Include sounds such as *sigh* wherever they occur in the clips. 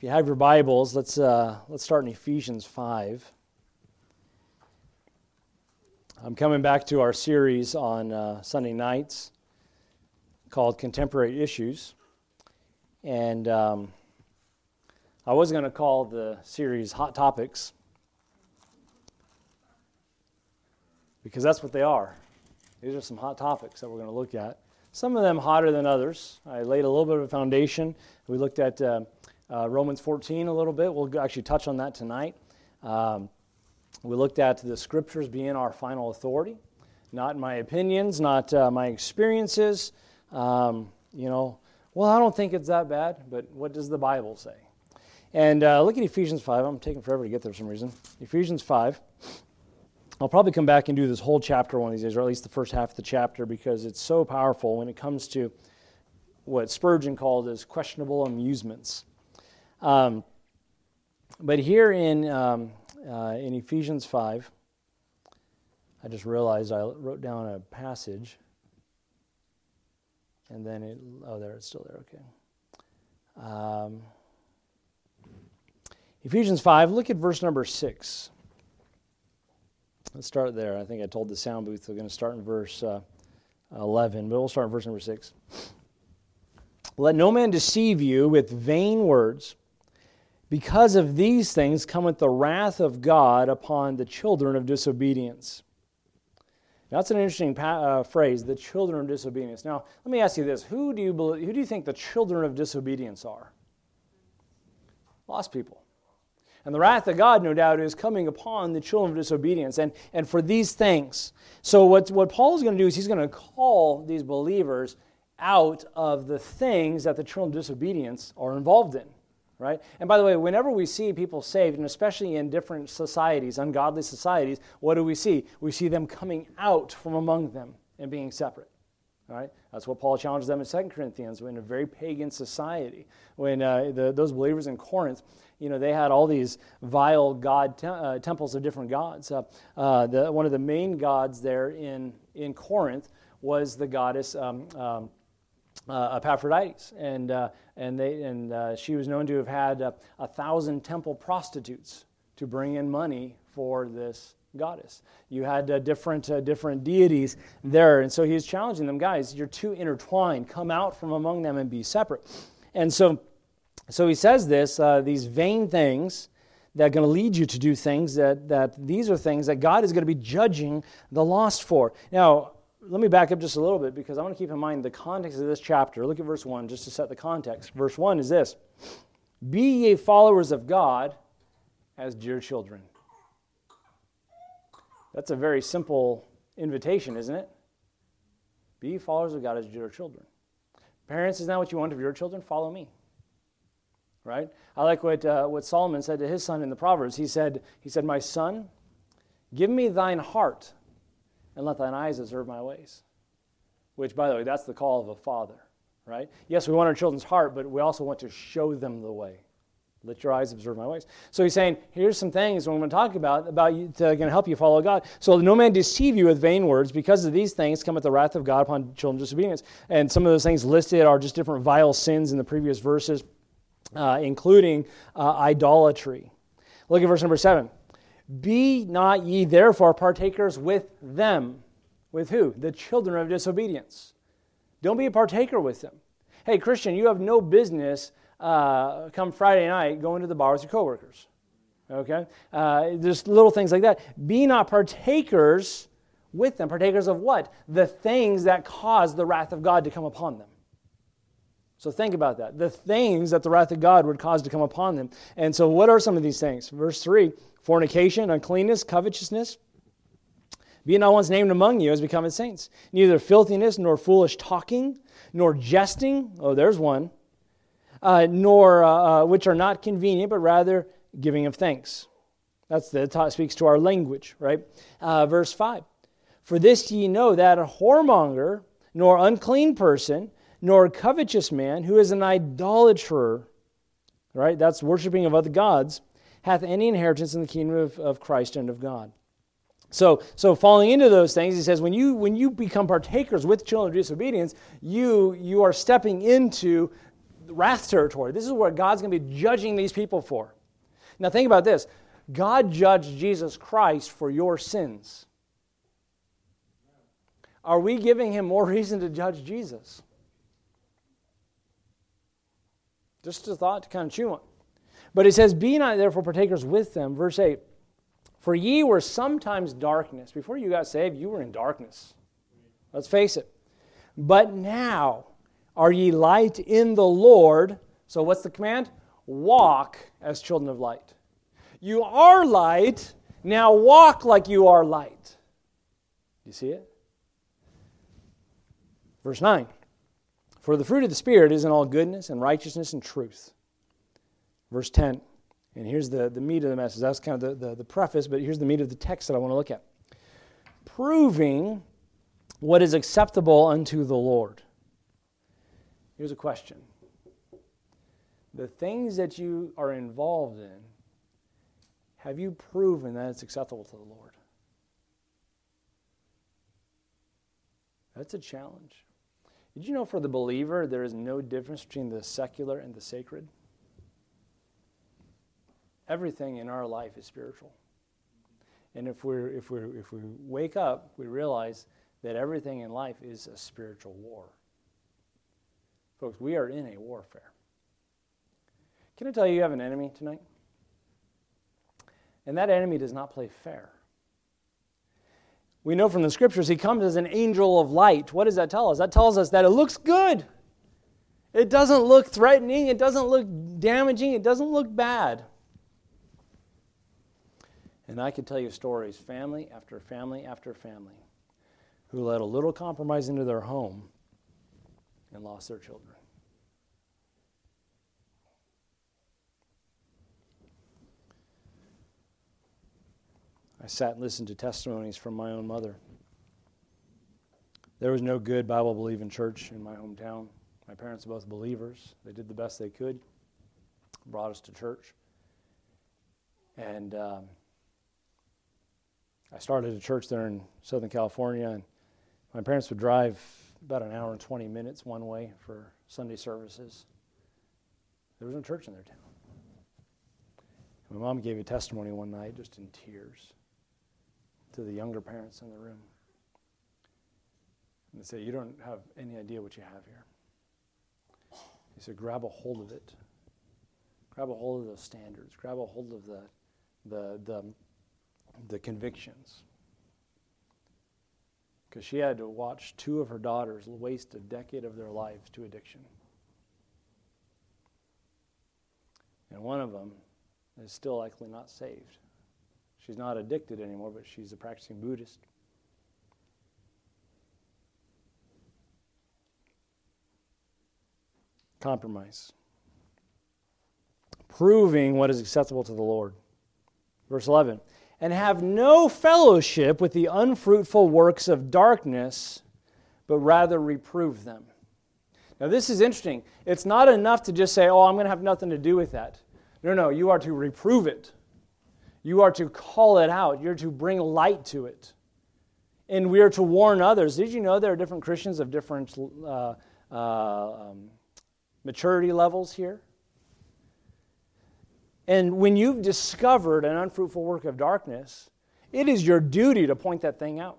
If you have your Bibles, let's, uh, let's start in Ephesians 5. I'm coming back to our series on uh, Sunday nights called Contemporary Issues. And um, I was going to call the series Hot Topics because that's what they are. These are some hot topics that we're going to look at. Some of them hotter than others. I laid a little bit of a foundation. We looked at uh, uh, Romans 14 a little bit. We'll actually touch on that tonight. Um, we looked at the scriptures being our final authority, not my opinions, not uh, my experiences. Um, you know, well, I don't think it's that bad, but what does the Bible say? And uh, look at Ephesians 5. I'm taking forever to get there for some reason. Ephesians 5. I'll probably come back and do this whole chapter one of these days, or at least the first half of the chapter, because it's so powerful when it comes to what Spurgeon called as questionable amusements. Um, but here in, um, uh, in Ephesians 5, I just realized I wrote down a passage, and then it, oh, there, it's still there, okay. Um, Ephesians 5, look at verse number 6. Let's start there. I think I told the sound booth we're going to start in verse uh, 11, but we'll start in verse number 6. Let no man deceive you with vain words, because of these things cometh the wrath of God upon the children of disobedience. Now, that's an interesting pa- uh, phrase, the children of disobedience. Now, let me ask you this who do you, believe, who do you think the children of disobedience are? Lost people. And the wrath of God, no doubt, is coming upon the children of disobedience and, and for these things. So, what, what Paul is going to do is he's going to call these believers out of the things that the children of disobedience are involved in. Right? And by the way, whenever we see people saved, and especially in different societies, ungodly societies, what do we see? We see them coming out from among them and being separate. Right? That's what Paul challenges them in 2 Corinthians, in a very pagan society. When uh, the, those believers in Corinth, you know, they had all these vile god te- uh, temples of different gods. Uh, uh, the, one of the main gods there in, in Corinth was the goddess um, um, uh, Epaphroditus, and, uh, and, they, and uh, she was known to have had a thousand temple prostitutes to bring in money for this goddess. You had uh, different, uh, different deities there. And so he's challenging them, guys, you're too intertwined. Come out from among them and be separate. And so so he says this uh, these vain things that are going to lead you to do things that, that these are things that God is going to be judging the lost for. Now, let me back up just a little bit because I want to keep in mind the context of this chapter. Look at verse 1 just to set the context. Verse 1 is this Be ye followers of God as dear children. That's a very simple invitation, isn't it? Be followers of God as dear children. Parents, is that what you want of your children? Follow me right? I like what, uh, what Solomon said to his son in the Proverbs. He said, he said, My son, give me thine heart and let thine eyes observe my ways. Which, by the way, that's the call of a father, right? Yes, we want our children's heart, but we also want to show them the way. Let your eyes observe my ways. So he's saying, here's some things I'm going to talk about, about you, to, help you follow God. So no man deceive you with vain words. Because of these things cometh the wrath of God upon children of disobedience. And some of those things listed are just different vile sins in the previous verses uh, including uh, idolatry. Look at verse number seven. Be not ye therefore partakers with them. With who? The children of disobedience. Don't be a partaker with them. Hey, Christian, you have no business uh, come Friday night going to the bar with your coworkers. Okay? Uh, just little things like that. Be not partakers with them. Partakers of what? The things that cause the wrath of God to come upon them. So think about that. The things that the wrath of God would cause to come upon them. And so, what are some of these things? Verse 3 fornication, uncleanness, covetousness. Be not once named among you as becoming saints. Neither filthiness, nor foolish talking, nor jesting. Oh, there's one. Uh, nor uh, uh, which are not convenient, but rather giving of thanks. That's the that speaks to our language, right? Uh, verse 5. For this ye know that a whoremonger, nor unclean person, nor a covetous man who is an idolater, right? That's worshiping of other gods, hath any inheritance in the kingdom of, of Christ and of God. So, so falling into those things, he says, when you when you become partakers with children of disobedience, you you are stepping into wrath territory. This is where God's going to be judging these people for. Now, think about this God judged Jesus Christ for your sins. Are we giving him more *laughs* reason to judge Jesus? Just a thought to kind of chew on. But it says, Be not therefore partakers with them. Verse 8 For ye were sometimes darkness. Before you got saved, you were in darkness. Let's face it. But now are ye light in the Lord. So what's the command? Walk as children of light. You are light. Now walk like you are light. You see it? Verse 9 For the fruit of the Spirit is in all goodness and righteousness and truth. Verse 10, and here's the, the meat of the message. That's kind of the, the, the preface, but here's the meat of the text that I want to look at. Proving what is acceptable unto the Lord. Here's a question The things that you are involved in, have you proven that it's acceptable to the Lord? That's a challenge. Did you know for the believer, there is no difference between the secular and the sacred? Everything in our life is spiritual. And if, we're, if, we're, if we wake up, we realize that everything in life is a spiritual war. Folks, we are in a warfare. Can I tell you, you have an enemy tonight? And that enemy does not play fair. We know from the scriptures he comes as an angel of light. What does that tell us? That tells us that it looks good. It doesn't look threatening, it doesn't look damaging, it doesn't look bad. And I could tell you stories, family after family after family, who let a little compromise into their home and lost their children. I sat and listened to testimonies from my own mother. There was no good Bible believing church in my hometown. My parents were both believers. They did the best they could, brought us to church. And um, I started a church there in Southern California, and my parents would drive about an hour and 20 minutes one way for Sunday services. There was no church in their town. My mom gave a testimony one night just in tears to the younger parents in the room. And they say, You don't have any idea what you have here. He said, Grab a hold of it. Grab a hold of those standards. Grab a hold of the, the, the, the convictions. Because she had to watch two of her daughters waste a decade of their lives to addiction. And one of them is still likely not saved. She's not addicted anymore, but she's a practicing Buddhist. Compromise. Proving what is acceptable to the Lord. Verse 11. And have no fellowship with the unfruitful works of darkness, but rather reprove them. Now, this is interesting. It's not enough to just say, oh, I'm going to have nothing to do with that. No, no, you are to reprove it. You are to call it out. You're to bring light to it. And we are to warn others. Did you know there are different Christians of different uh, uh, um, maturity levels here? And when you've discovered an unfruitful work of darkness, it is your duty to point that thing out.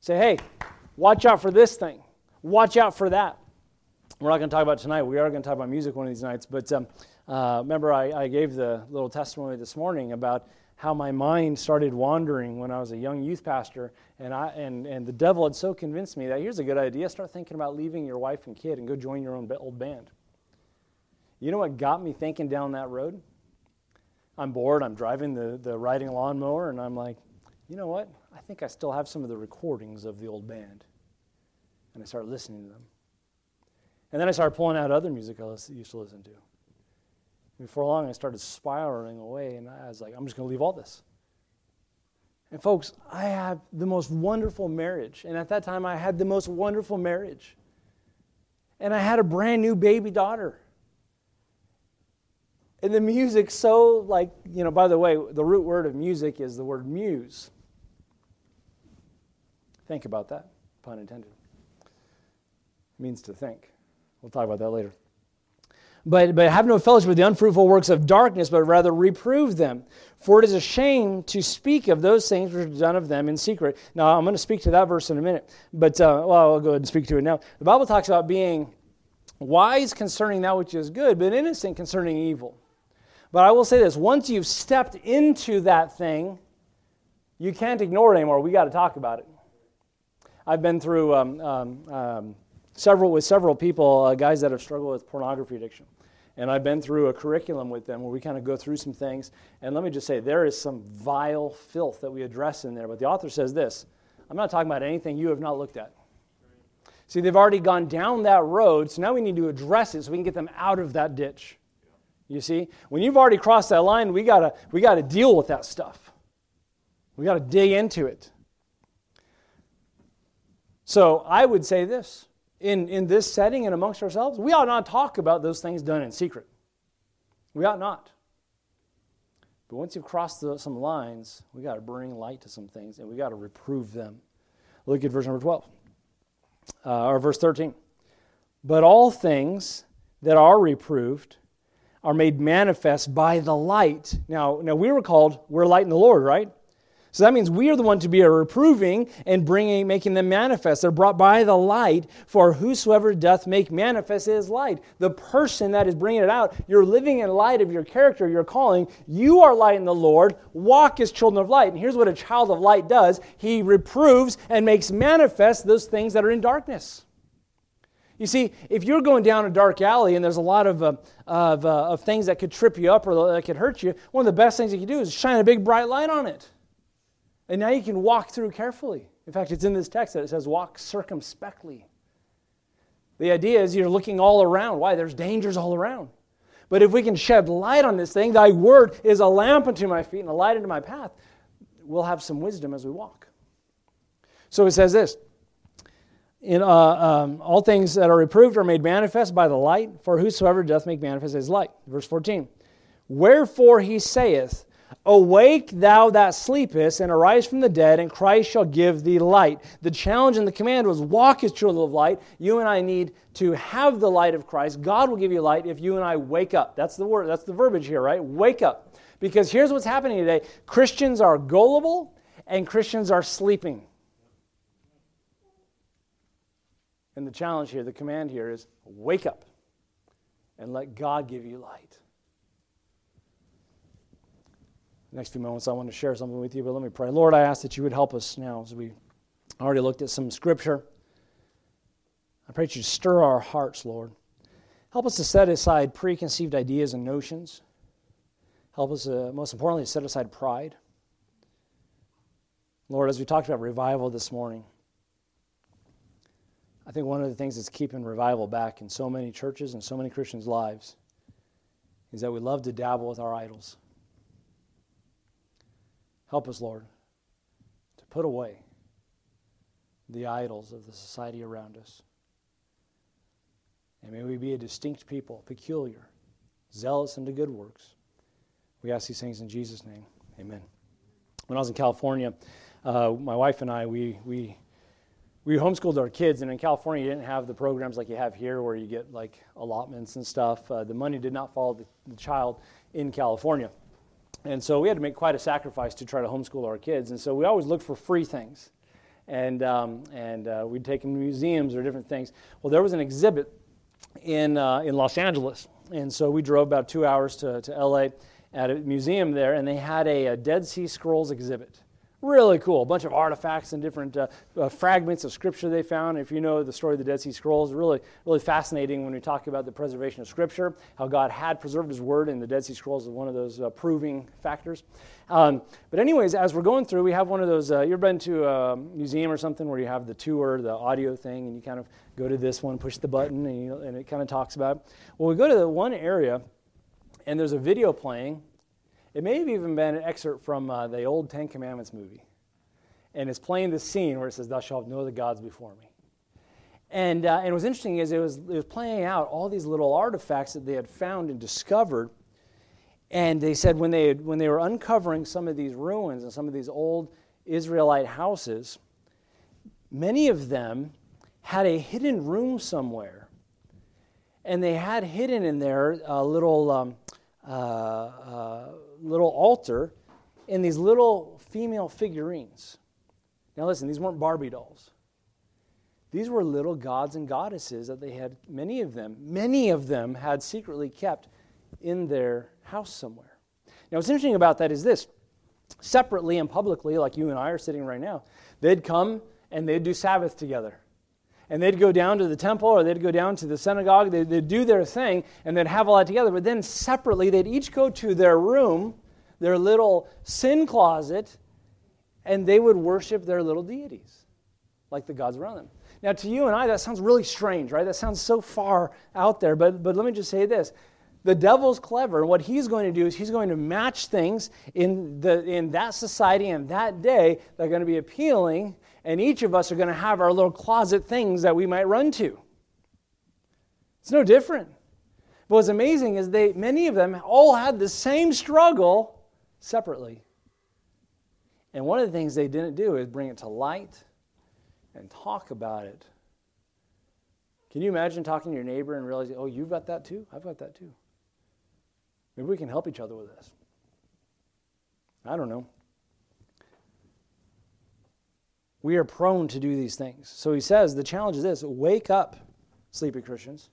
Say, hey, watch out for this thing. Watch out for that. We're not going to talk about tonight. We are going to talk about music one of these nights. But um, uh, remember, I, I, gave the little testimony this morning about how my mind started wandering when I was a young youth pastor, and, I, and, and the devil had so convinced me that here's a good idea start thinking about leaving your wife and kid and go join your own old band. You know what got me thinking down that road? I'm bored, I'm driving the, the riding lawnmower, and I'm like, you know what? I think I still have some of the recordings of the old band. And I started listening to them. And then I started pulling out other music I used to listen to. Before long, I started spiraling away, and I was like, I'm just going to leave all this. And folks, I have the most wonderful marriage. And at that time, I had the most wonderful marriage. And I had a brand new baby daughter. And the music so like, you know, by the way, the root word of music is the word muse. Think about that, pun intended. It means to think. We'll talk about that later. but, but have no fellowship with the unfruitful works of darkness, but rather reprove them. For it is a shame to speak of those things which are done of them in secret. Now, I'm going to speak to that verse in a minute, but uh, well, I'll go ahead and speak to it now. The Bible talks about being wise concerning that which is good, but innocent concerning evil. But I will say this once you've stepped into that thing, you can't ignore it anymore. We got to talk about it. I've been through um, um, um, several with several people, uh, guys that have struggled with pornography addiction. And I've been through a curriculum with them where we kind of go through some things. And let me just say, there is some vile filth that we address in there. But the author says this I'm not talking about anything you have not looked at. See, they've already gone down that road, so now we need to address it so we can get them out of that ditch. You see, when you've already crossed that line, we gotta we gotta deal with that stuff. We gotta dig into it. So I would say this in, in this setting and amongst ourselves, we ought not talk about those things done in secret. We ought not. But once you've crossed the, some lines, we got to bring light to some things and we got to reprove them. Look at verse number 12, uh, or verse 13. But all things that are reproved are made manifest by the light. Now, now we were called, we're light in the Lord, right? So that means we are the one to be reproving and bringing, making them manifest. They're brought by the light, for whosoever doth make manifest is light. The person that is bringing it out, you're living in light of your character, your calling. You are light in the Lord. Walk as children of light. And here's what a child of light does he reproves and makes manifest those things that are in darkness. You see, if you're going down a dark alley and there's a lot of, uh, of, uh, of things that could trip you up or that could hurt you, one of the best things you can do is shine a big bright light on it. And now you can walk through carefully. In fact, it's in this text that it says, walk circumspectly. The idea is you're looking all around. Why? There's dangers all around. But if we can shed light on this thing, thy word is a lamp unto my feet and a light unto my path, we'll have some wisdom as we walk. So it says this in, uh, um, all things that are reproved are made manifest by the light, for whosoever doth make manifest is light. Verse 14. Wherefore he saith, Awake, thou that sleepest, and arise from the dead, and Christ shall give thee light. The challenge and the command was walk as children of light. You and I need to have the light of Christ. God will give you light if you and I wake up. That's the word, that's the verbiage here, right? Wake up. Because here's what's happening today Christians are gullible, and Christians are sleeping. And the challenge here, the command here is wake up and let God give you light next few moments, I want to share something with you, but let me pray. Lord, I ask that you would help us now as we already looked at some scripture. I pray that you stir our hearts, Lord. Help us to set aside preconceived ideas and notions. Help us, uh, most importantly, to set aside pride. Lord, as we talked about revival this morning, I think one of the things that's keeping revival back in so many churches and so many Christians' lives is that we love to dabble with our idols. Help us, Lord, to put away the idols of the society around us. And may we be a distinct people, peculiar, zealous unto good works. We ask these things in Jesus' name. Amen. When I was in California, uh, my wife and I, we, we, we homeschooled our kids, and in California, you didn't have the programs like you have here where you get like allotments and stuff. Uh, the money did not follow the, the child in California. And so we had to make quite a sacrifice to try to homeschool our kids. And so we always looked for free things. And, um, and uh, we'd take them to museums or different things. Well, there was an exhibit in, uh, in Los Angeles. And so we drove about two hours to, to LA at a museum there, and they had a, a Dead Sea Scrolls exhibit. Really cool. A bunch of artifacts and different uh, uh, fragments of scripture they found. If you know the story of the Dead Sea Scrolls, really, really fascinating when we talk about the preservation of scripture, how God had preserved his word, and the Dead Sea Scrolls is one of those uh, proving factors. Um, but, anyways, as we're going through, we have one of those. Uh, you've been to a museum or something where you have the tour, the audio thing, and you kind of go to this one, push the button, and, you, and it kind of talks about it. Well, we go to the one area, and there's a video playing it may have even been an excerpt from uh, the old Ten Commandments movie. And it's playing this scene where it says, Thou shalt no other gods before me. And, uh, and what's interesting is it was, it was playing out all these little artifacts that they had found and discovered. And they said when they, had, when they were uncovering some of these ruins and some of these old Israelite houses, many of them had a hidden room somewhere and they had hidden in there a little, um, uh, uh, little altar and these little female figurines. Now, listen, these weren't Barbie dolls. These were little gods and goddesses that they had, many of them, many of them had secretly kept in their house somewhere. Now, what's interesting about that is this separately and publicly, like you and I are sitting right now, they'd come and they'd do Sabbath together. And they'd go down to the temple or they'd go down to the synagogue, they'd, they'd do their thing, and they'd have all that together. But then separately, they'd each go to their room, their little sin closet, and they would worship their little deities, like the gods around them. Now, to you and I, that sounds really strange, right? That sounds so far out there. But, but let me just say this the devil's clever. And what he's going to do is he's going to match things in, the, in that society and that day that are going to be appealing. And each of us are going to have our little closet things that we might run to. It's no different. But what's amazing is they, many of them all had the same struggle separately. And one of the things they didn't do is bring it to light and talk about it. Can you imagine talking to your neighbor and realizing, oh, you've got that too? I've got that too. Maybe we can help each other with this. I don't know. We are prone to do these things. So he says the challenge is this wake up, sleepy Christians.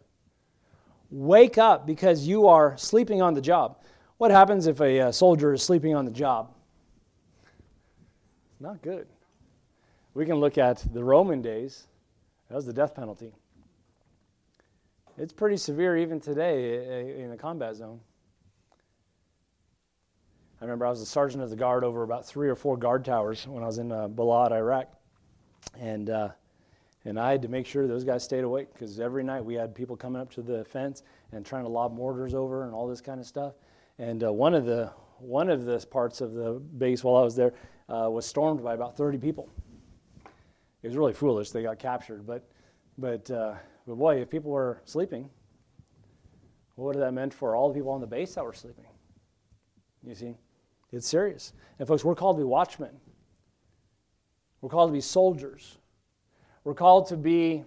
Wake up because you are sleeping on the job. What happens if a, uh, soldier is sleeping on the job? Not good. We can look at the Roman days, that was the death penalty. It's pretty severe even today in the combat zone. I remember I was a sergeant of the guard over about three or four guard towers when I was in uh, Balad, Iraq. And, uh, and I had to make sure those guys stayed awake because every night we had people coming up to the fence and trying to lob mortars over and all this kind of stuff. And uh, one, of the, one of the parts of the base while I was there uh, was stormed by about 30 people. It was really foolish. They got captured. But, but, uh, but boy, if people were sleeping, what would that meant for all the people on the base that were sleeping? You see? It's serious. And, folks, we're called to be watchmen. We're called to be soldiers. We're called to be,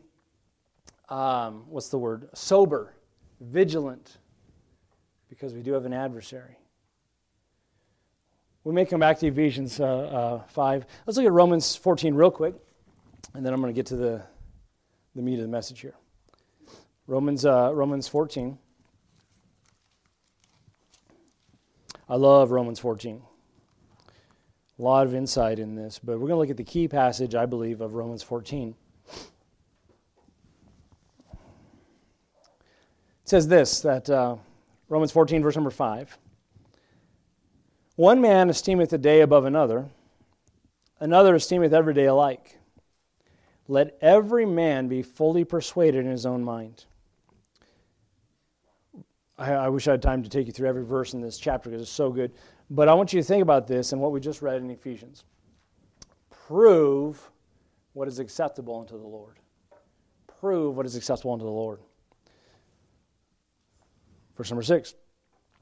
um, what's the word? Sober, vigilant, because we do have an adversary. We may come back to Ephesians uh, uh, 5. Let's look at Romans 14 real quick, and then I'm going to get to the, the meat of the message here. Romans, uh, Romans 14. I love Romans 14. A lot of insight in this, but we're going to look at the key passage, I believe, of Romans 14. It says this that uh, Romans 14, verse number 5. One man esteemeth a day above another, another esteemeth every day alike. Let every man be fully persuaded in his own mind. I, I wish I had time to take you through every verse in this chapter because it's so good. But I want you to think about this and what we just read in Ephesians. Prove what is acceptable unto the Lord. Prove what is acceptable unto the Lord. Verse number six.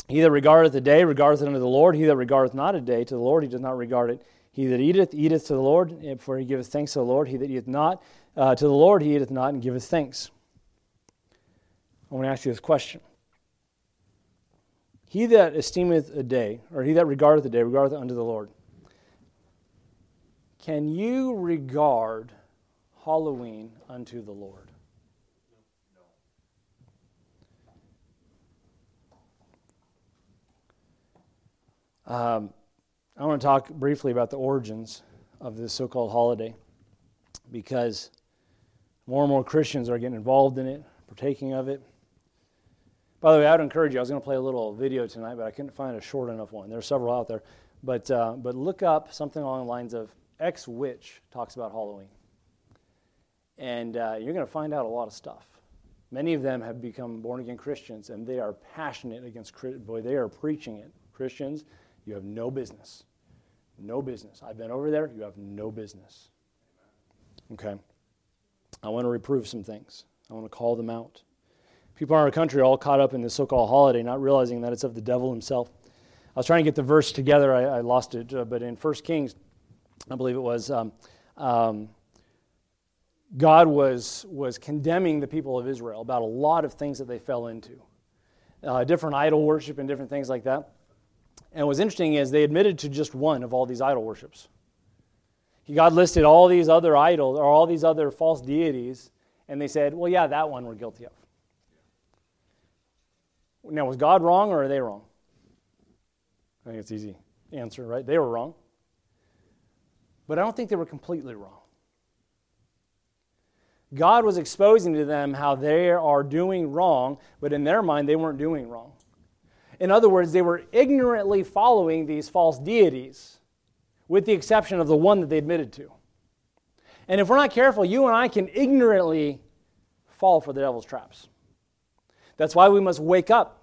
He that regardeth the day regardeth it unto the Lord. He that regardeth not a day to the Lord, he does not regard it. He that eateth, eateth to the Lord, for he giveth thanks to the Lord. He that eateth not uh, to the Lord, he eateth not and giveth thanks. I want to ask you this question he that esteemeth a day, or he that regardeth a day, regardeth unto the Lord. Can you regard Halloween unto the Lord? Um, I want to talk briefly about the origins of this so called holiday because more and more Christians are getting involved in it, partaking of it. By the way, I would encourage you. I was going to play a little video tonight, but I couldn't find a short enough one. There are several out there, but uh, but look up something along the lines of X Witch talks about Halloween, and uh, you're going to find out a lot of stuff. Many of them have become born again Christians, and they are passionate against. Boy, they are preaching it. Christians, you have no business, no business. I've been over there. You have no business. Okay. I want to reprove some things. I want to call them out. People in our country are all caught up in this so called holiday, not realizing that it's of the devil himself. I was trying to get the verse together, I, I lost it, uh, but in 1 Kings, I believe it was, um, um, God was, was condemning the people of Israel about a lot of things that they fell into, uh, different idol worship and different things like that. And what's interesting is they admitted to just one of all these idol worships. God listed all these other idols or all these other false deities, and they said, well, yeah, that one we're guilty of. Now, was God wrong or are they wrong? I think it's easy answer, right? They were wrong. But I don't think they were completely wrong. God was exposing to them how they are doing wrong, but in their mind, they weren't doing wrong. In other words, they were ignorantly following these false deities, with the exception of the one that they admitted to. And if we're not careful, you and I can ignorantly fall for the devil's traps. That's why we must wake up.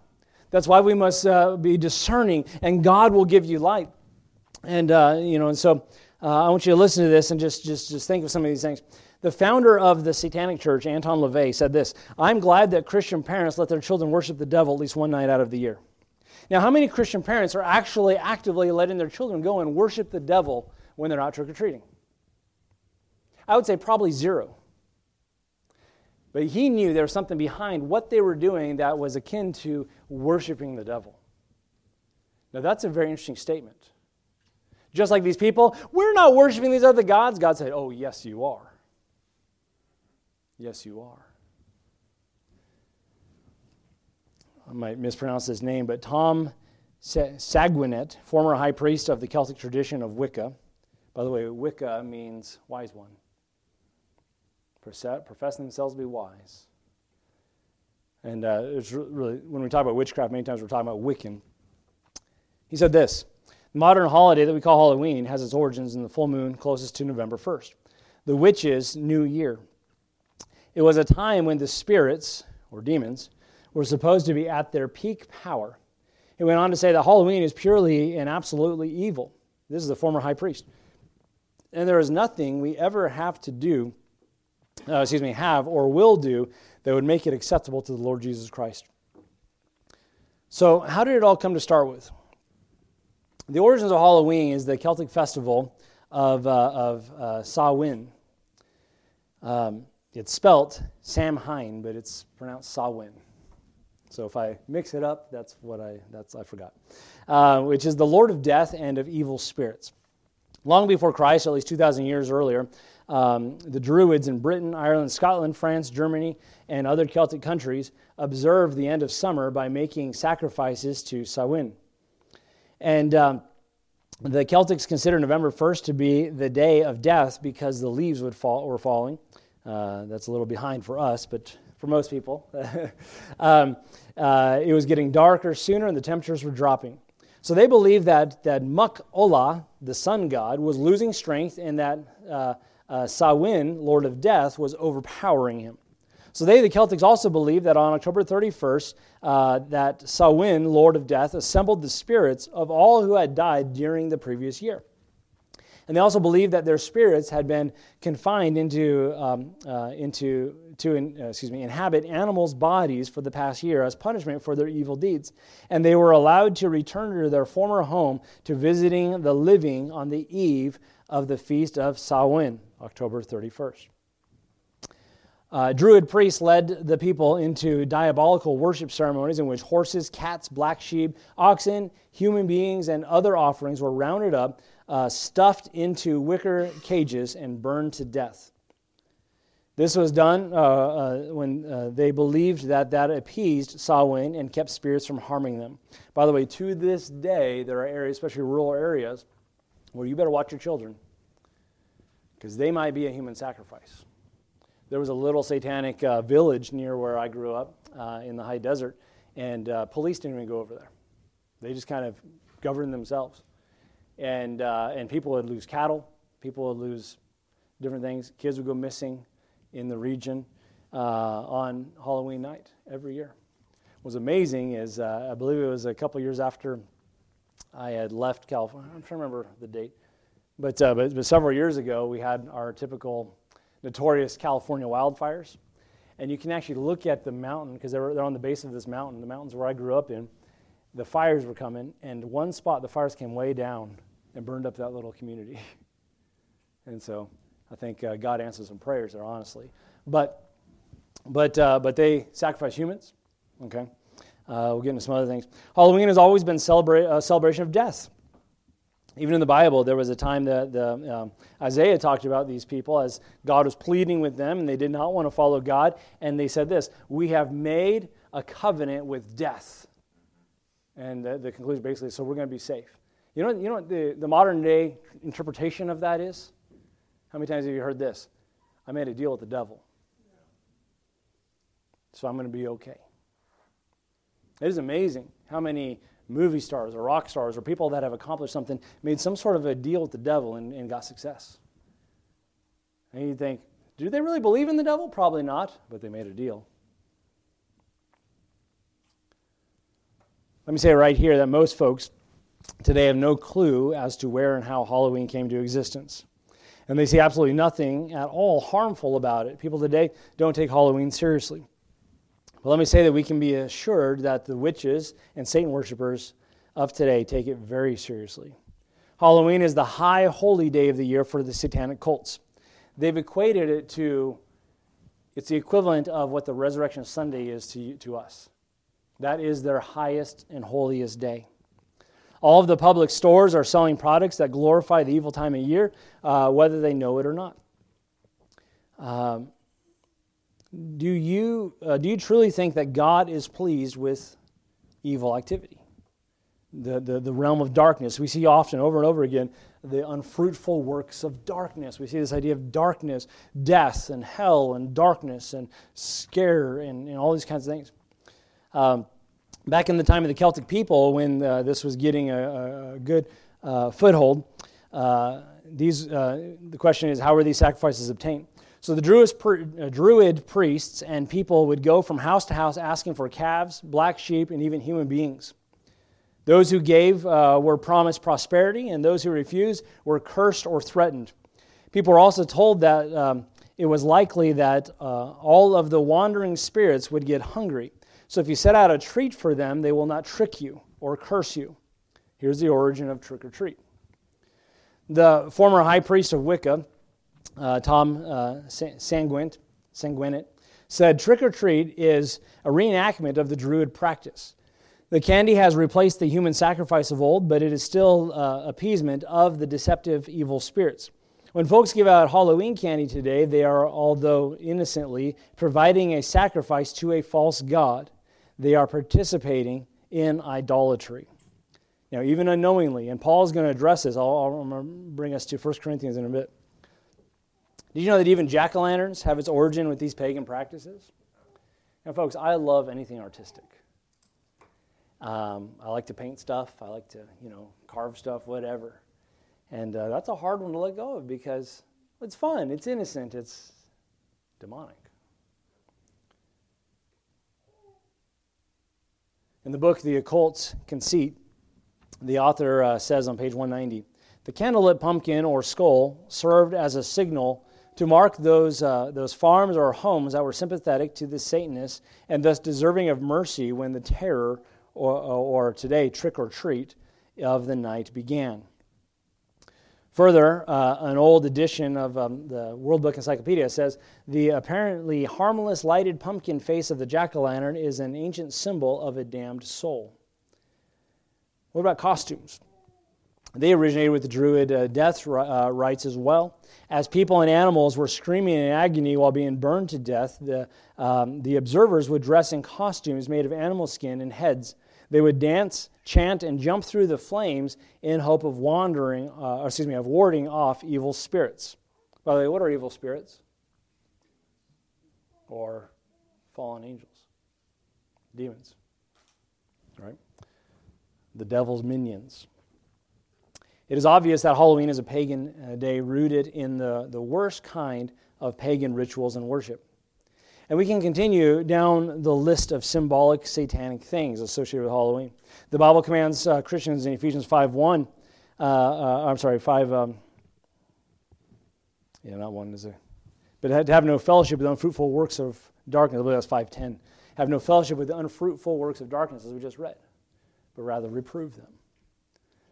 That's why we must uh, be discerning, and God will give you light. And, uh, you know, and so uh, I want you to listen to this and just, just, just think of some of these things. The founder of the Satanic Church, Anton LaVey, said this I'm glad that Christian parents let their children worship the devil at least one night out of the year. Now, how many Christian parents are actually actively letting their children go and worship the devil when they're out trick or treating? I would say probably zero. But he knew there was something behind what they were doing that was akin to worshiping the devil. Now, that's a very interesting statement. Just like these people, we're not worshiping these other gods. God said, Oh, yes, you are. Yes, you are. I might mispronounce his name, but Tom Sanguinet, former high priest of the Celtic tradition of Wicca. By the way, Wicca means wise one. Profess themselves to be wise. And uh, it's really, when we talk about witchcraft, many times we're talking about Wiccan. He said this The modern holiday that we call Halloween has its origins in the full moon closest to November 1st, the witches' new year. It was a time when the spirits, or demons, were supposed to be at their peak power. He went on to say that Halloween is purely and absolutely evil. This is the former high priest. And there is nothing we ever have to do, uh, excuse me, have or will do that would make it acceptable to the Lord Jesus Christ. So, how did it all come to start with? The origins of Halloween is the Celtic festival of, uh, of uh, Samhain. Um, it's spelt Samhain, but it's pronounced Samhain. So if I mix it up, that's what I that's I forgot. Uh, which is the Lord of Death and of evil spirits. Long before Christ, at least 2,000 years earlier, um, the Druids in Britain, Ireland, Scotland, France, Germany, and other Celtic countries observed the end of summer by making sacrifices to Samhain. And um, the Celtics consider November 1st to be the day of death because the leaves would fall, were falling. Uh, that's a little behind for us, but for most people, *laughs* um, uh, it was getting darker sooner and the temperatures were dropping. So they believed that, that Muck Olla, the sun god, was losing strength and that uh, uh, Samhain, lord of death, was overpowering him. So they, the Celtics, also believed that on October 31st, uh, that Samhain, lord of death, assembled the spirits of all who had died during the previous year. And they also believed that their spirits had been confined into, um, uh, into to uh, excuse me, inhabit animals' bodies for the past year as punishment for their evil deeds. And they were allowed to return to their former home to visiting the living on the eve of the feast of Samhain, October 31st. Uh, Druid priests led the people into diabolical worship ceremonies in which horses, cats, black sheep, oxen, human beings, and other offerings were rounded up uh, stuffed into wicker cages and burned to death. This was done uh, uh, when uh, they believed that that appeased Samhain and kept spirits from harming them. By the way, to this day, there are areas, especially rural areas, where you better watch your children because they might be a human sacrifice. There was a little satanic uh, village near where I grew up uh, in the high desert, and uh, police didn't even go over there. They just kind of governed themselves and, uh, and people would lose cattle, people would lose different things. Kids would go missing in the region uh, on Halloween night every year. What was amazing is I believe it was a couple years after I had left California. I'm trying to remember the date, but, uh, but, but several years ago we had our typical notorious California wildfires, and you can actually look at the mountain because they're, they're on the base of this mountain, the mountains where I grew up in. The fires were coming, and one spot the fires came way down and burned up that little community. *laughs* and so I think uh, God answers some prayers there, honestly. But, but, uh, but they sacrifice humans. Okay. Uh, we'll get into some other things. Halloween has always been celebra- a celebration of death. Even in the Bible, there was a time that the, um, Isaiah talked about these people as God was pleading with them, and they did not want to follow God. And they said this We have made a covenant with death. And the, the conclusion basically is so we're going to be safe. You know, you know what the, the modern day interpretation of that is? How many times have you heard this? I made a deal with the devil. So I'm going to be okay. It is amazing how many movie stars or rock stars or people that have accomplished something made some sort of a deal with the devil and, and got success. And you think, do they really believe in the devil? Probably not, but they made a deal. Let me say right here that most folks today have no clue as to where and how Halloween came to existence. And they see absolutely nothing at all harmful about it. People today don't take Halloween seriously. But let me say that we can be assured that the witches and Satan worshippers of today take it very seriously. Halloween is the high holy day of the year for the satanic cults. They've equated it to, it's the equivalent of what the Resurrection Sunday is to, to us. That is their highest and holiest day. All of the public stores are selling products that glorify the evil time of year, uh, whether they know it or not. Um, do you, uh, do you truly think that God is pleased with evil activity? The, the, the realm of darkness. We see often, over and over again, the unfruitful works of darkness. We see this idea of darkness, death, and hell, and darkness, and scare, and, and all these kinds of things. Um, back in the time of the Celtic people, when uh, this was getting a, a good uh, foothold, uh, these, uh, the question is how were these sacrifices obtained? So the Druid, uh, priests and people would go from house to house asking for calves, black sheep, and even human beings. Those who gave uh, were promised prosperity, and those who refused were cursed or threatened. People were also told that um, it was likely that uh, all of the wandering spirits would get hungry. So if you set out a treat for them, they will not trick you or curse you. Here's the origin of trick or treat. The former high priest of Wicca uh, Tom uh, Sanguinit, Sanguinit, said trick or treat is a reenactment of the Druid practice. The candy has replaced the human sacrifice of old, but it is still uh, appeasement of the deceptive evil spirits. When folks give out Halloween candy today, they are, although innocently, providing a sacrifice to a false god. They are participating in idolatry. Now, even unknowingly, and Paul's going to address this. I'll, I'll bring us to 1 Corinthians in a bit. Did you know that even jack o' lanterns have its origin with these pagan practices? Now, folks, I love anything artistic. Um, I like to paint stuff. I like to, you know, carve stuff, whatever. And uh, that's a hard one to let go of because it's fun, it's innocent, it's demonic. In the book, The Occult Conceit, the author uh, says on page 190 the candlelit pumpkin or skull served as a signal to mark those, uh, those farms or homes that were sympathetic to the Satanists and thus deserving of mercy when the terror, or, or today trick or treat, of the night began. Further, uh, an old edition of um, the World Book Encyclopedia says the apparently harmless lighted pumpkin face of the jack o' lantern is an ancient symbol of a damned soul. What about costumes? They originated with the Druid uh, death uh, rites as well. As people and animals were screaming in agony while being burned to death, the, um, the observers would dress in costumes made of animal skin and heads. They would dance, chant, and jump through the flames in hope of wandering, uh, excuse me, of warding off evil spirits. By the way, what are evil spirits? Or fallen angels, demons, right? The devil's minions. It is obvious that Halloween is a pagan uh, day rooted in the, the worst kind of pagan rituals and worship. And we can continue down the list of symbolic satanic things associated with Halloween. The Bible commands uh, Christians in Ephesians 5 1, uh, uh, I'm sorry, 5, um, yeah, not 1 is a, but to have no fellowship with unfruitful works of darkness. I believe that's 510. Have no fellowship with the unfruitful works of darkness, as we just read, but rather reprove them.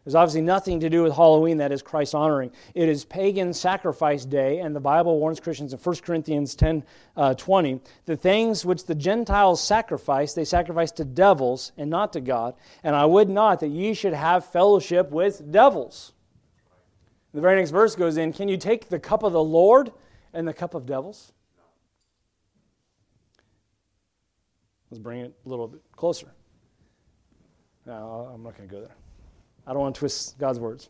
There's obviously nothing to do with Halloween that is Christ honoring. It is pagan sacrifice day, and the Bible warns Christians in 1 Corinthians 10 uh, 20 the things which the Gentiles sacrifice, they sacrifice to devils and not to God. And I would not that ye should have fellowship with devils. The very next verse goes in Can you take the cup of the Lord and the cup of devils? Let's bring it a little bit closer. No, I'm not going to go there. I don't want to twist God's words.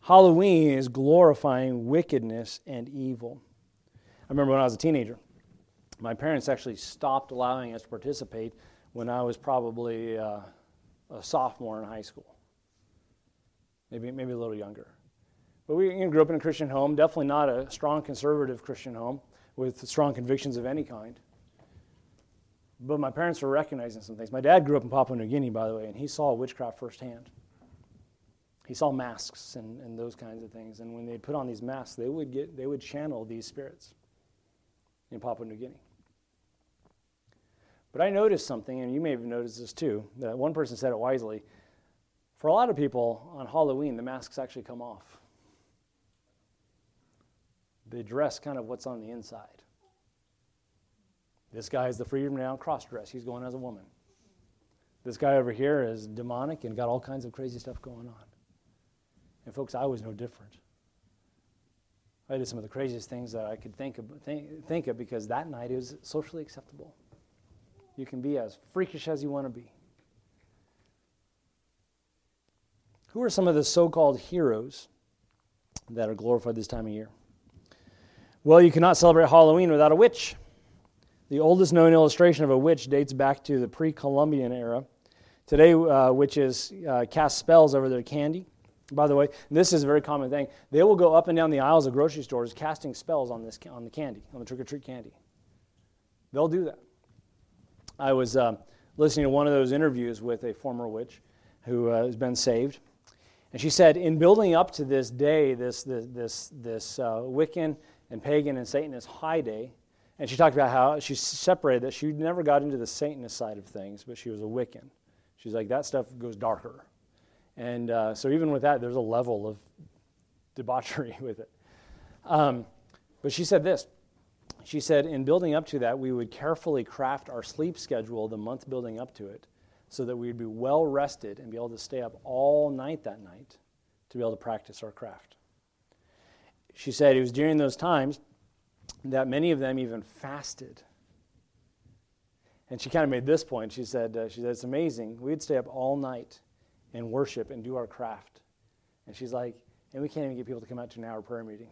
Halloween is glorifying wickedness and evil. I remember when I was a teenager, my parents actually stopped allowing us to participate when I was probably uh, a sophomore in high school, maybe, maybe a little younger. But we grew up in a Christian home, definitely not a strong conservative Christian home with strong convictions of any kind. But my parents were recognizing some things. My dad grew up in Papua New Guinea, by the way, and he saw witchcraft firsthand. He saw masks and, and those kinds of things. And when they put on these masks, they would, get, they would channel these spirits in Papua New Guinea. But I noticed something, and you may have noticed this too, that one person said it wisely. For a lot of people on Halloween, the masks actually come off. They dress kind of what's on the inside. This guy is the freedom now cross dress. He's going as a woman. This guy over here is demonic and got all kinds of crazy stuff going on. And folks, I was no different. I did some of the craziest things that I could think of, think, think of because that night it was socially acceptable. You can be as freakish as you want to be. Who are some of the so called heroes that are glorified this time of year? Well, you cannot celebrate Halloween without a witch. The oldest known illustration of a witch dates back to the pre Columbian era. Today, uh, witches uh, cast spells over their candy. By the way, this is a very common thing. They will go up and down the aisles of grocery stores casting spells on, this, on the candy, on the trick or treat candy. They'll do that. I was uh, listening to one of those interviews with a former witch who uh, has been saved. And she said, in building up to this day, this, this, this, this uh, Wiccan and pagan and Satanist high day, and she talked about how she separated that. She never got into the Satanist side of things, but she was a Wiccan. She's like, that stuff goes darker. And uh, so, even with that, there's a level of debauchery *laughs* with it. Um, but she said this She said, in building up to that, we would carefully craft our sleep schedule the month building up to it so that we'd be well rested and be able to stay up all night that night to be able to practice our craft. She said it was during those times that many of them even fasted. And she kind of made this point. She said, uh, she said, it's amazing. We'd stay up all night and worship and do our craft. And she's like, and we can't even get people to come out to an hour prayer meeting.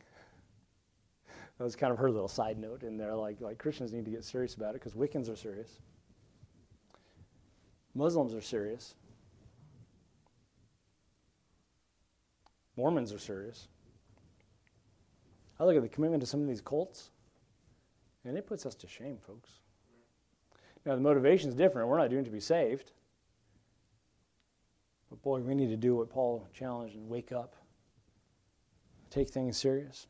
that was kind of her little side note in there. Like, like Christians need to get serious about it because Wiccans are serious. Muslims are serious. Mormons are serious. I look at the commitment to some of these cults, and it puts us to shame, folks. Now, the motivation is different. We're not doing it to be saved. But boy, we need to do what Paul challenged and wake up, take things serious.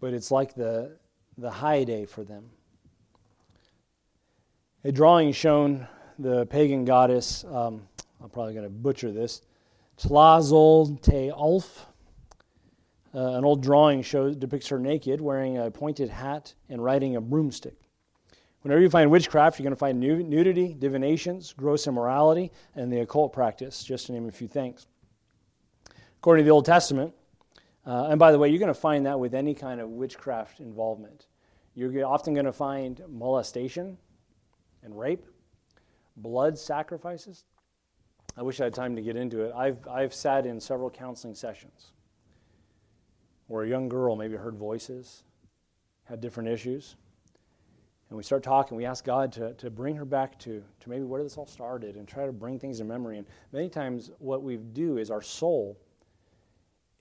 But it's like the, the high day for them. A drawing shown the pagan goddess, um, I'm probably going to butcher this, Tlazol Te Ulf. Uh, an old drawing shows, depicts her naked, wearing a pointed hat and riding a broomstick. Whenever you find witchcraft, you're going to find nudity, divinations, gross immorality, and the occult practice, just to name a few things. According to the Old Testament, uh, and by the way, you're going to find that with any kind of witchcraft involvement. You're often going to find molestation and rape, blood sacrifices, I wish I had time to get into it. I've, I've sat in several counseling sessions where a young girl maybe heard voices, had different issues, and we start talking. We ask God to, to bring her back to, to maybe where this all started and try to bring things to memory. And many times, what we do is our soul,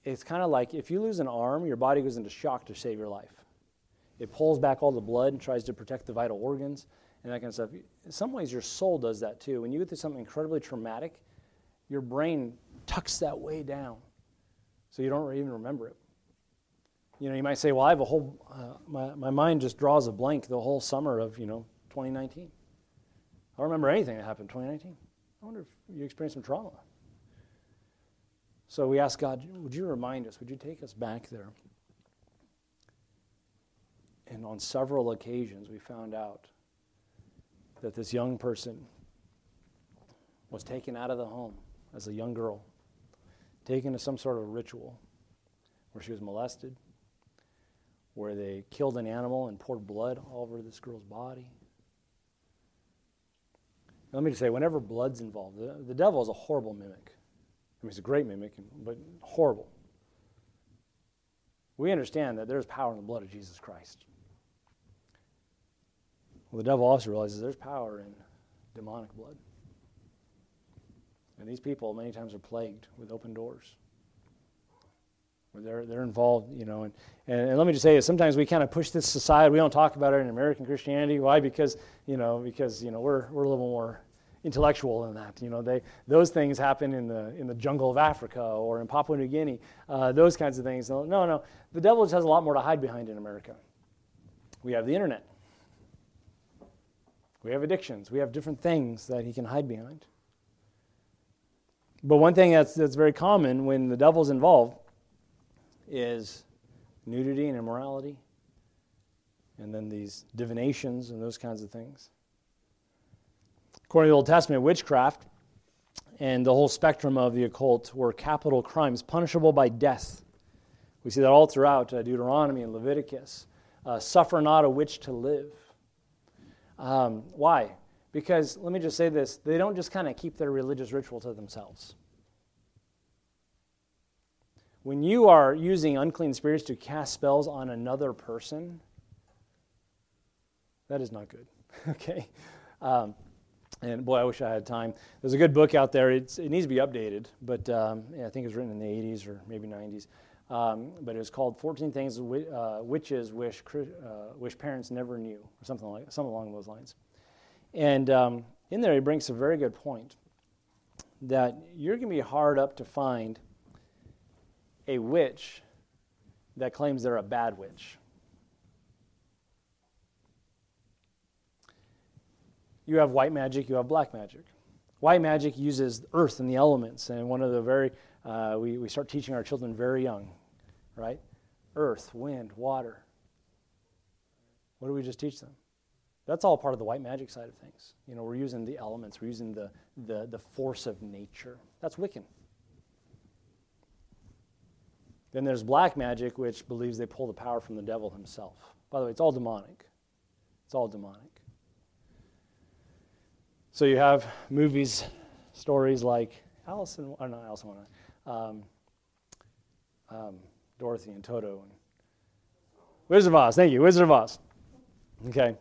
it's kind of like if you lose an arm, your body goes into shock to save your life. It pulls back all the blood and tries to protect the vital organs and that kind of stuff. In some ways, your soul does that too. When you go through something incredibly traumatic, your brain tucks that way down so you don't even remember it. You know, you might say, well, I have a whole, uh, my, my mind just draws a blank the whole summer of, you know, 2019. I don't remember anything that happened in 2019. I wonder if you experienced some trauma. So we asked God, would you remind us? Would you take us back there? And on several occasions, we found out that this young person was taken out of the home as a young girl, taken to some sort of ritual where she was molested, where they killed an animal and poured blood all over this girl's body. Let me just say, whenever blood's involved, the, the devil is a horrible mimic. I mean, he's a great mimic, but horrible. We understand that there's power in the blood of Jesus Christ. Well, the devil also realizes there's power in demonic blood. And these people many times are plagued with open doors. Where they're, they're involved, you know. And, and, and let me just say, sometimes we kind of push this aside. We don't talk about it in American Christianity. Why? Because, you know, because, you know, we're, we're a little more intellectual than that. You know, they, those things happen in the, in the jungle of Africa or in Papua New Guinea, uh, those kinds of things. No, no, the devil just has a lot more to hide behind in America. We have the internet. We have addictions. We have different things that he can hide behind. But one thing that's, that's very common when the devil's involved is nudity and immorality, and then these divinations and those kinds of things. According to the Old Testament, witchcraft and the whole spectrum of the occult were capital crimes, punishable by death. We see that all throughout uh, Deuteronomy and Leviticus. Uh, suffer not a witch to live. Um, why? Because, let me just say this they don't just kind of keep their religious ritual to themselves. When you are using unclean spirits to cast spells on another person, that is not good. *laughs* okay? Um, and boy, I wish I had time. There's a good book out there. It's, it needs to be updated, but um, yeah, I think it was written in the 80s or maybe 90s. Um, but it was called 14 Things uh, Witches Wish, uh, Wish Parents Never Knew, or something, like, something along those lines. And um, in there, he brings a very good point that you're going to be hard up to find a witch that claims they're a bad witch. You have white magic, you have black magic. White magic uses earth and the elements, and one of the very, uh, we, we start teaching our children very young, right? Earth, wind, water. What do we just teach them? That's all part of the white magic side of things. You know, we're using the elements, we're using the, the, the force of nature. That's Wiccan. Then there's black magic, which believes they pull the power from the devil himself. By the way, it's all demonic. It's all demonic. So you have movies, stories like Allison, or not Allison, um, um, Dorothy and Toto, and Wizard of Oz. Thank you, Wizard of Oz. Okay,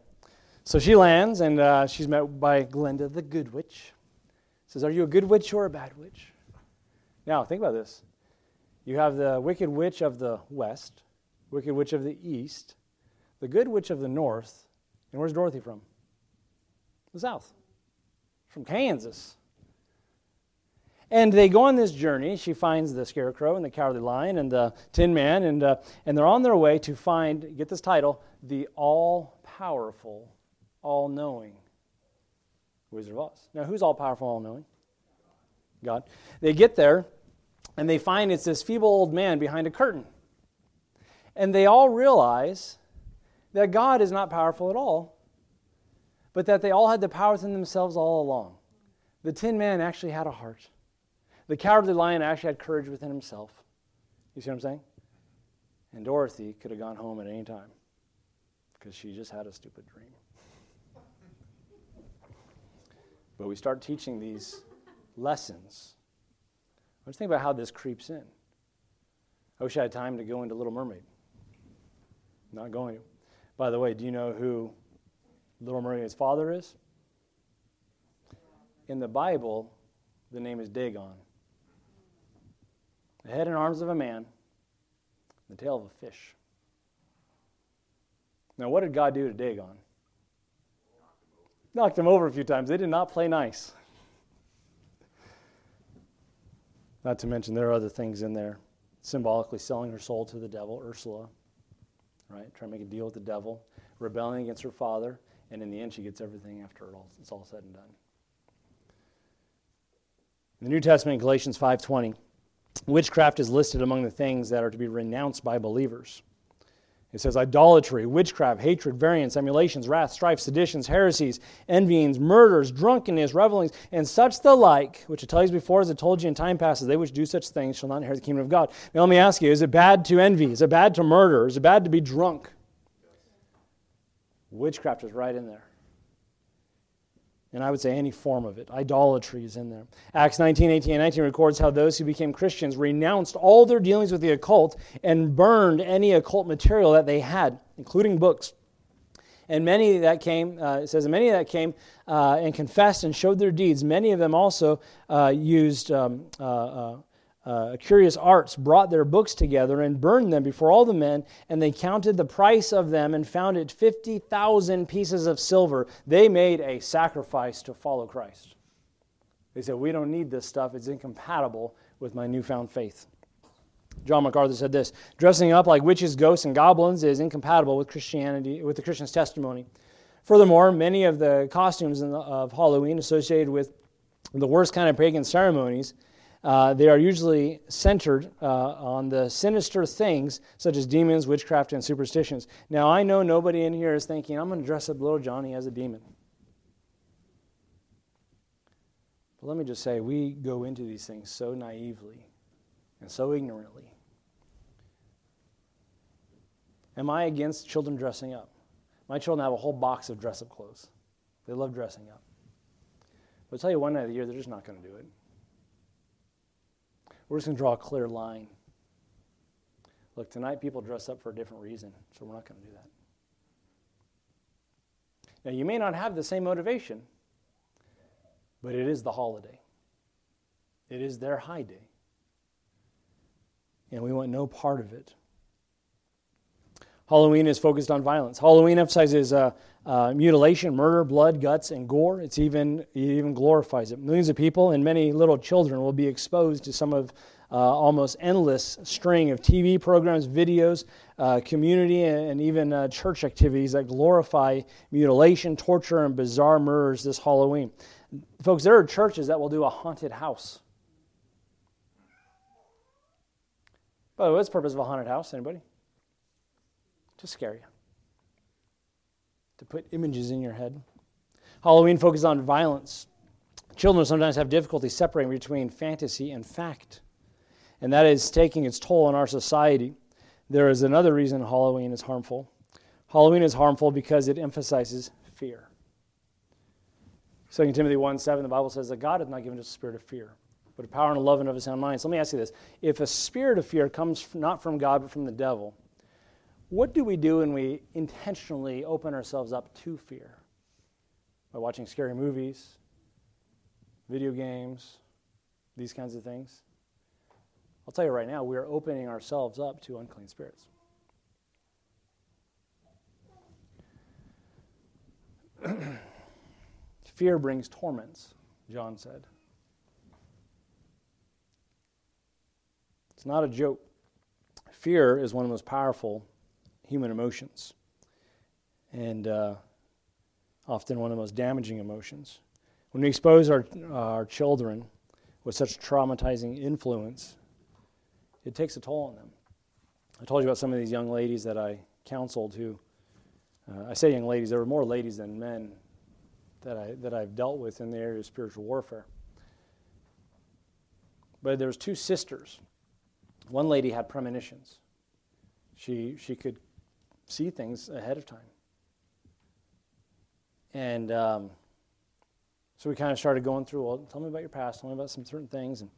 so she lands and uh, she's met by Glinda, the Good Witch. Says, "Are you a good witch or a bad witch?" Now think about this. You have the wicked witch of the west, wicked witch of the east, the good witch of the north, and where's Dorothy from? The south from Kansas. And they go on this journey. She finds the scarecrow and the cowardly lion and the tin man, and, uh, and they're on their way to find, get this title, the all powerful, all knowing Wizard of Oz. Now, who's all powerful, all knowing? God. They get there, and they find it's this feeble old man behind a curtain. And they all realize that God is not powerful at all, but that they all had the power within themselves all along. The tin man actually had a heart. The cowardly lion actually had courage within himself. You see what I'm saying? And Dorothy could have gone home at any time because she just had a stupid dream. But we start teaching these lessons. Let's think about how this creeps in. I wish I had time to go into Little Mermaid. Not going to. By the way, do you know who Little Mermaid's father is? In the Bible, the name is Dagon. The head and arms of a man, the tail of a fish. Now, what did God do to Dagon? Knocked them over a few times. They did not play nice. Not to mention, there are other things in there, symbolically selling her soul to the devil, Ursula, right? Trying to make a deal with the devil, rebelling against her father, and in the end, she gets everything after it all, it's all said and done. In the New Testament, Galatians 5:20, witchcraft is listed among the things that are to be renounced by believers. It says idolatry, witchcraft, hatred, variance, emulations, wrath, strife, seditions, heresies, envyings, murders, drunkenness, revelings, and such the like, which I tell you before, as I told you in time passes, they which do such things shall not inherit the kingdom of God. Now let me ask you, is it bad to envy? Is it bad to murder? Is it bad to be drunk? Witchcraft is right in there and I would say any form of it. Idolatry is in there. Acts 19, 18, and 19 records how those who became Christians renounced all their dealings with the occult and burned any occult material that they had, including books. And many that came, uh, it says, many that came uh, and confessed and showed their deeds, many of them also uh, used um, uh, curious arts brought their books together and burned them before all the men, and they counted the price of them and found it 50,000 pieces of silver. They made a sacrifice to follow Christ. They said, We don't need this stuff, it's incompatible with my newfound faith. John MacArthur said this dressing up like witches, ghosts, and goblins is incompatible with Christianity, with the Christian's testimony. Furthermore, many of the costumes of Halloween associated with the worst kind of pagan ceremonies uh, they are usually centered uh, on the sinister things such as demons, witchcraft, and superstitions. Now, I know nobody in here is thinking, I'm going to dress up little Johnny as a demon. But let me just say, we go into these things so naively and so ignorantly. Am I against children dressing up? My children have a whole box of dress up clothes. They love dressing up. But I'll tell you one night of the year, they're just not going to do it. We're just going to draw a clear line. Look, tonight people dress up for a different reason, so we're not going to do that. Now, you may not have the same motivation, but it is the holiday. It is their high day. And we want no part of it. Halloween is focused on violence. Halloween emphasizes uh, uh, mutilation, murder, blood, guts, and gore. It's even, it even glorifies it. Millions of people and many little children will be exposed to some of uh, almost endless string of TV programs, videos, uh, community, and even uh, church activities that glorify mutilation, torture, and bizarre murders this Halloween. Folks, there are churches that will do a haunted house. By the way, what's the purpose of a haunted house? Anybody? To scare you to put images in your head. Halloween focuses on violence. Children sometimes have difficulty separating between fantasy and fact, and that is taking its toll on our society. There is another reason Halloween is harmful. Halloween is harmful because it emphasizes fear. 2 Timothy 1 7, the Bible says that God hath not given us a spirit of fear, but a power and a love and of a sound mind. So let me ask you this. If a spirit of fear comes not from God but from the devil, what do we do when we intentionally open ourselves up to fear? By watching scary movies, video games, these kinds of things? I'll tell you right now, we are opening ourselves up to unclean spirits. *clears throat* Fear brings torments, John said. It's not a joke. Fear is one of the most powerful human emotions, and uh, often one of the most damaging emotions. When we expose our, uh, our children with such traumatizing influence, it takes a toll on them. I told you about some of these young ladies that I counseled who, uh, I say young ladies, there were more ladies than men that, I, that I've dealt with in the area of spiritual warfare. But there was two sisters. One lady had premonitions. She, she could see things ahead of time. And um, so we kind of started going through, well, tell me about your past, tell me about some certain things. And,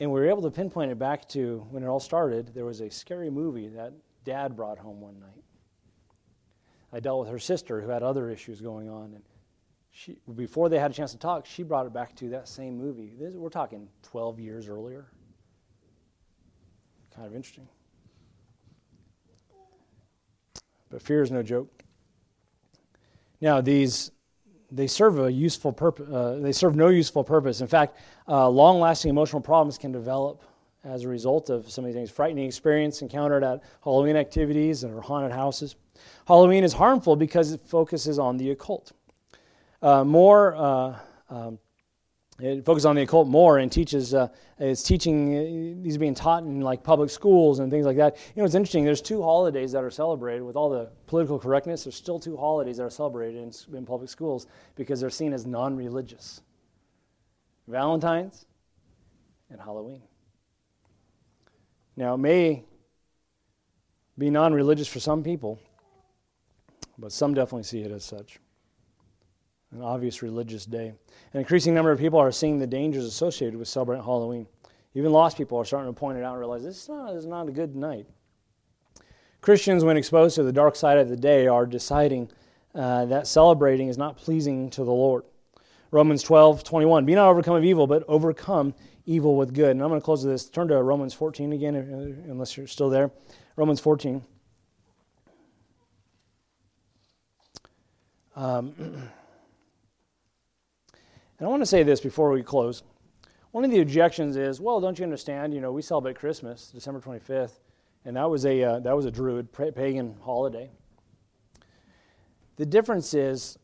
and we were able to pinpoint it back to when it all started. There was a scary movie that dad brought home one night. I dealt with her sister who had other issues going on. And she, before they had a chance to talk, she brought it back to that same movie. This, we're talking 12 years earlier. Kind of interesting. But fear is no joke. Now, these they serve a useful purpose. Uh, they serve no useful purpose. In fact, uh, long-lasting emotional problems can develop as a result of some of these things. Frightening experience encountered at Halloween activities or haunted houses. Halloween is harmful because it focuses on the occult. Uh, more, uh, um, it focuses on the occult more and teaches, uh, it's teaching, uh, these being taught in like public schools and things like that. You know, it's interesting, there's two holidays that are celebrated with all the political correctness. There's still two holidays that are celebrated in, in public schools because they're seen as non religious Valentine's and Halloween. Now, it may be non religious for some people, but some definitely see it as such. An obvious religious day. An increasing number of people are seeing the dangers associated with celebrating Halloween. Even lost people are starting to point it out and realize this is not, this is not a good night. Christians, when exposed to the dark side of the day, are deciding uh, that celebrating is not pleasing to the Lord. Romans 12, 21. Be not overcome of evil, but overcome evil with good. And I'm going to close with this. Turn to Romans 14 again, unless you're still there. Romans 14. Um, *clears throat* and I want to say this before we close. One of the objections is, well, don't you understand? You know, we celebrate Christmas, December 25th, and that was a uh, that was a Druid pagan holiday. The difference is,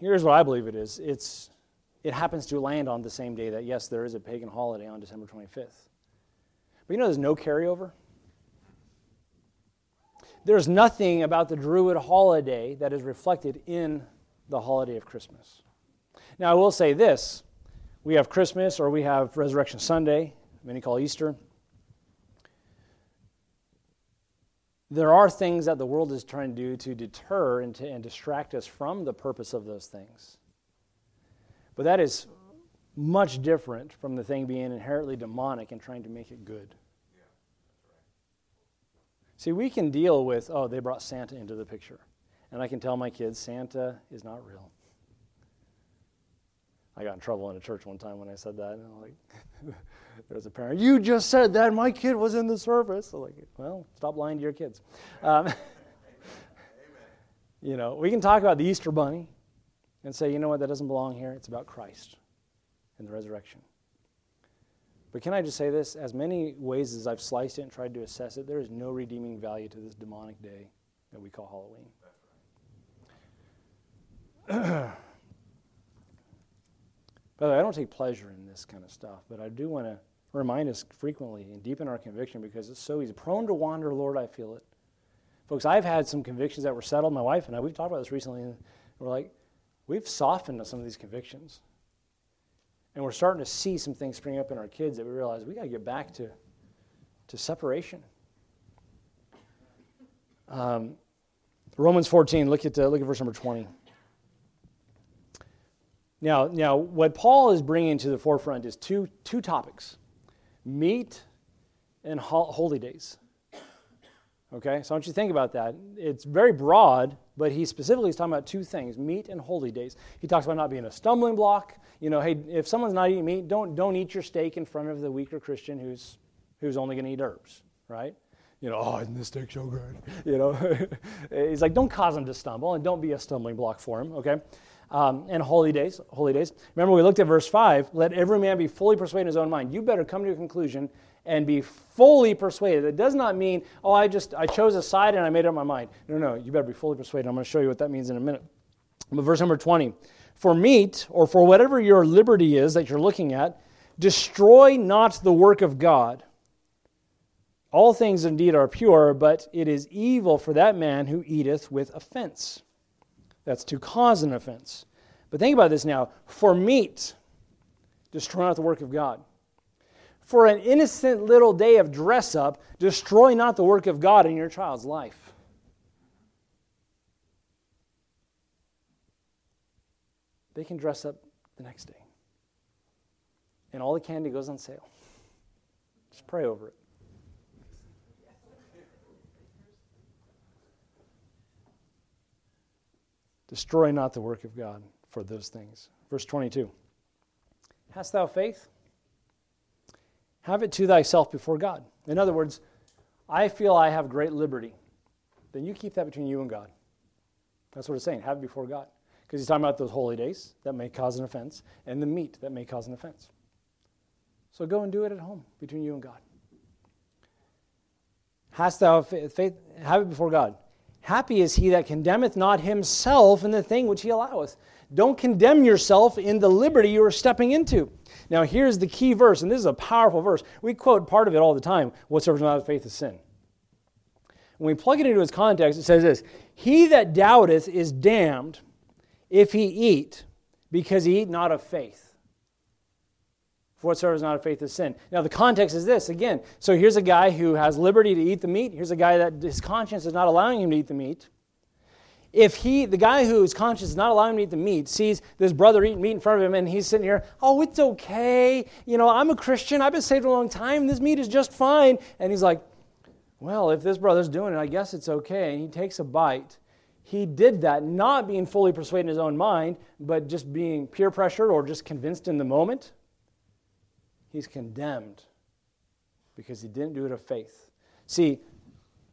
here's what I believe it is. It's it happens to land on the same day that yes, there is a pagan holiday on December 25th. But you know, there's no carryover. There's nothing about the Druid holiday that is reflected in the holiday of Christmas. Now, I will say this we have Christmas or we have Resurrection Sunday, many call Easter. There are things that the world is trying to do to deter and, to, and distract us from the purpose of those things. But that is much different from the thing being inherently demonic and trying to make it good. See, we can deal with, oh, they brought Santa into the picture. And I can tell my kids, Santa is not real. I got in trouble in a church one time when I said that. And I'm like, *laughs* there was a parent, you just said that. My kid was in the service. I'm like, well, stop lying to your kids. Um, *laughs* you know, we can talk about the Easter bunny and say, you know what, that doesn't belong here. It's about Christ and the resurrection. But can I just say this? As many ways as I've sliced it and tried to assess it, there is no redeeming value to this demonic day that we call Halloween. *clears throat* By the way, I don't take pleasure in this kind of stuff, but I do want to remind us frequently and deepen our conviction because it's so easy. Prone to wander, Lord, I feel it. Folks, I've had some convictions that were settled. My wife and I, we've talked about this recently, and we're like, we've softened some of these convictions. And we're starting to see some things spring up in our kids that we realize we got to get back to, to separation. Um, Romans 14, look at, uh, look at verse number 20. Now, now, what Paul is bringing to the forefront is two, two topics meat and ho- holy days. Okay, so I want you to think about that. It's very broad, but he specifically is talking about two things meat and holy days. He talks about not being a stumbling block. You know, hey, if someone's not eating meat, don't, don't eat your steak in front of the weaker Christian who's, who's only going to eat herbs, right? You know, oh, isn't this steak so good? *laughs* You know, *laughs* he's like, don't cause him to stumble and don't be a stumbling block for him, okay? Um, and holy days, holy days. Remember, we looked at verse 5 let every man be fully persuaded in his own mind. You better come to a conclusion and be fully persuaded. It does not mean, oh, I just I chose a side and I made up my mind. No, no, you better be fully persuaded. I'm going to show you what that means in a minute. But verse number 20. For meat, or for whatever your liberty is that you're looking at, destroy not the work of God. All things indeed are pure, but it is evil for that man who eateth with offense. That's to cause an offense. But think about this now. For meat, destroy not the work of God for an innocent little day of dress up, destroy not the work of God in your child's life. They can dress up the next day. And all the candy goes on sale. Just pray over it. Destroy not the work of God for those things. Verse 22 Hast thou faith? Have it to thyself before God. In other words, I feel I have great liberty. Then you keep that between you and God. That's what it's saying. Have it before God. Because he's talking about those holy days that may cause an offense and the meat that may cause an offense. So go and do it at home between you and God. Hast thou faith? Have it before God. Happy is he that condemneth not himself in the thing which he alloweth. Don't condemn yourself in the liberty you are stepping into. Now, here's the key verse, and this is a powerful verse. We quote part of it all the time whatsoever is not of faith is sin. When we plug it into its context, it says this He that doubteth is damned if he eat, because he eat not of faith. For whatsoever is not of faith is sin. Now, the context is this again. So here's a guy who has liberty to eat the meat. Here's a guy that his conscience is not allowing him to eat the meat. If he, the guy whose conscience is not allowing him to eat the meat, sees this brother eating meat in front of him and he's sitting here, oh, it's okay. You know, I'm a Christian. I've been saved a long time. This meat is just fine. And he's like, well, if this brother's doing it, I guess it's okay. And he takes a bite. He did that not being fully persuaded in his own mind, but just being peer pressured or just convinced in the moment he's condemned because he didn't do it of faith. See,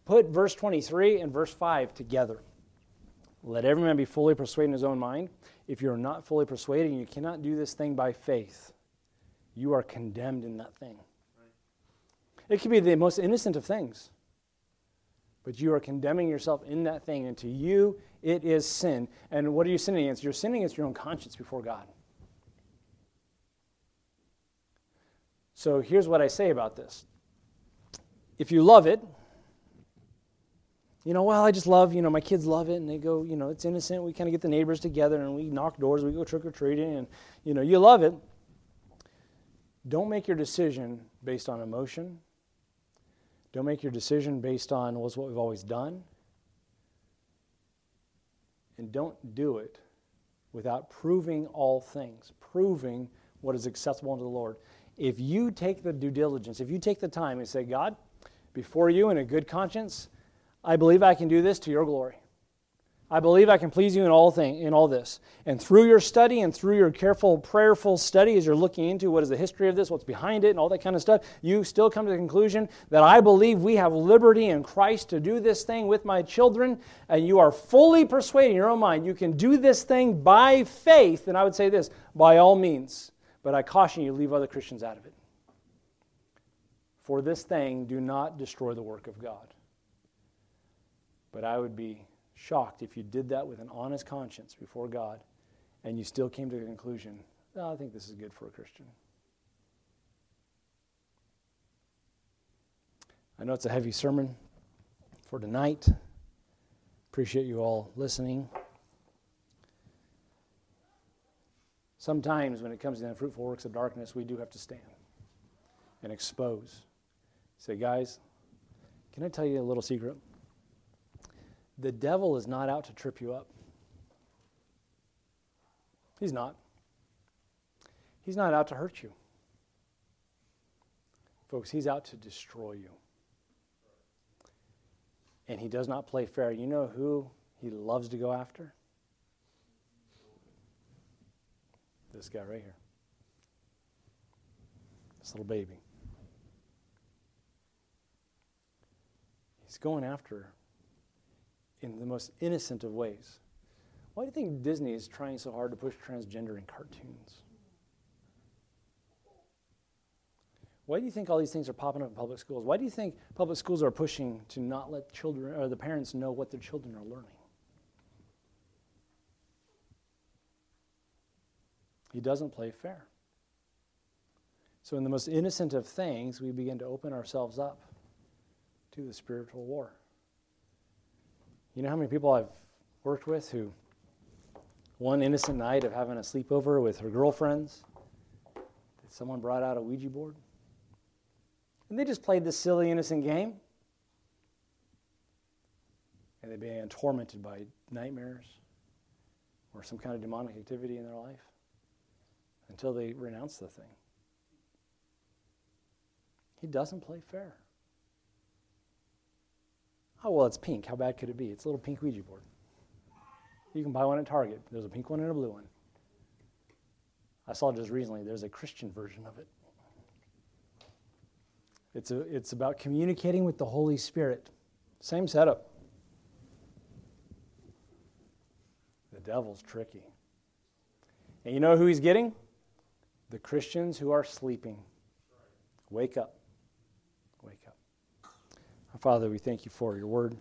put verse 23 and verse 5 together. Let every man be fully persuaded in his own mind. If you're not fully persuaded and you cannot do this thing by faith, you are condemned in that thing. It could be the most innocent of things, but you are condemning yourself in that thing, and to you, it is sin. And what are you sinning against? You're sinning against your own conscience before God. So here's what I say about this. If you love it, you know, well, I just love, you know, my kids love it and they go, you know, it's innocent. We kind of get the neighbors together and we knock doors, we go trick or treating, and, you know, you love it. Don't make your decision based on emotion. Don't make your decision based on what's what we've always done. And don't do it without proving all things, proving what is acceptable unto the Lord if you take the due diligence, if you take the time and say, God, before you in a good conscience, I believe I can do this to your glory. I believe I can please you in all thing in all this. And through your study and through your careful prayerful study as you're looking into what is the history of this, what's behind it and all that kind of stuff, you still come to the conclusion that I believe we have liberty in Christ to do this thing with my children and you are fully persuaded in your own mind you can do this thing by faith, and I would say this, by all means but I caution you, leave other Christians out of it. For this thing, do not destroy the work of God. But I would be shocked if you did that with an honest conscience before God and you still came to the conclusion, oh, I think this is good for a Christian. I know it's a heavy sermon for tonight. Appreciate you all listening. Sometimes, when it comes to the fruitful works of darkness, we do have to stand and expose. Say, guys, can I tell you a little secret? The devil is not out to trip you up. He's not. He's not out to hurt you. Folks, he's out to destroy you. And he does not play fair. You know who he loves to go after? This guy right here. This little baby. He's going after in the most innocent of ways. Why do you think Disney is trying so hard to push transgender in cartoons? Why do you think all these things are popping up in public schools? Why do you think public schools are pushing to not let children or the parents know what their children are learning? He doesn't play fair. So, in the most innocent of things, we begin to open ourselves up to the spiritual war. You know how many people I've worked with who, one innocent night of having a sleepover with her girlfriends, someone brought out a Ouija board? And they just played this silly, innocent game. And they began tormented by nightmares or some kind of demonic activity in their life until they renounce the thing. He doesn't play fair. Oh, well, it's pink. How bad could it be? It's a little pink Ouija board. You can buy one at Target. There's a pink one and a blue one. I saw just recently there's a Christian version of it. It's, a, it's about communicating with the Holy Spirit. Same setup. The devil's tricky. And you know who he's getting? The Christians who are sleeping. Wake up. Wake up. Father, we thank you for your word.